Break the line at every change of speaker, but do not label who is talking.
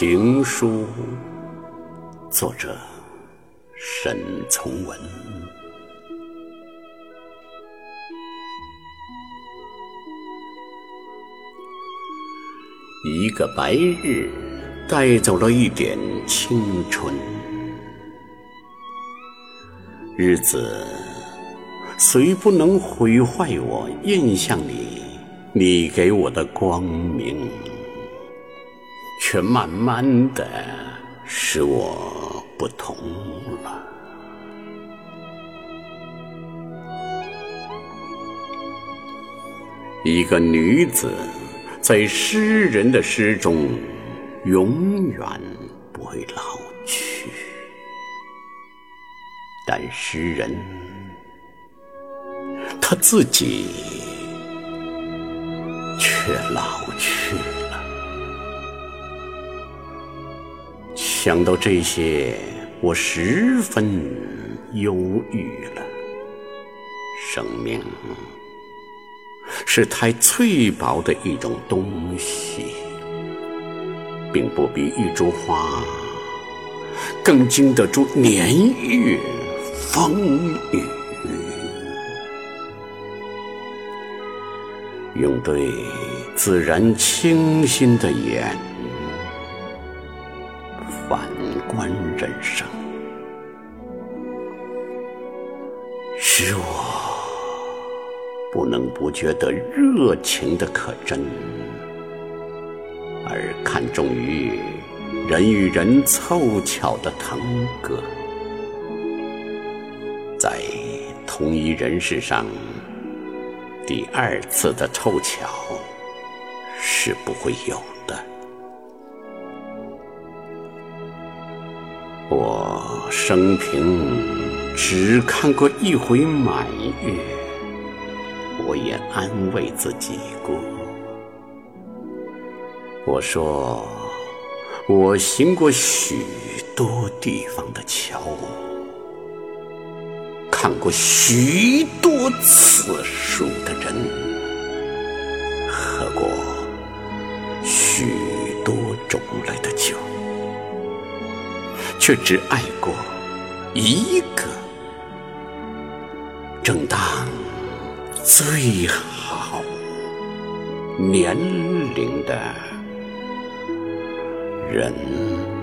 情书，作者沈从文。一个白日带走了一点青春，日子虽不能毁坏我印象里你给我的光明，却慢慢的使我不同了。一个女子。在诗人的诗中，永远不会老去，但诗人他自己却老去想到这些，我十分忧郁了。生命。是太脆薄的一种东西，并不比一株花更经得住年月风雨。用对自然清新的眼反观人生，使我。不能不觉得热情的可真，而看重于人与人凑巧的腾格，在同一人世上，第二次的凑巧是不会有我生平只看过一回满月。我也安慰自己过，我说我行过许多地方的桥，看过许多次数的人，喝过许多种类的酒，却只爱过一个。正当。最好年龄的人。